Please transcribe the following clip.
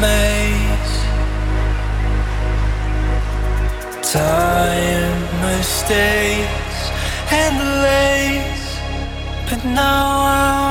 maze. Time mistakes and delays, but now I'm.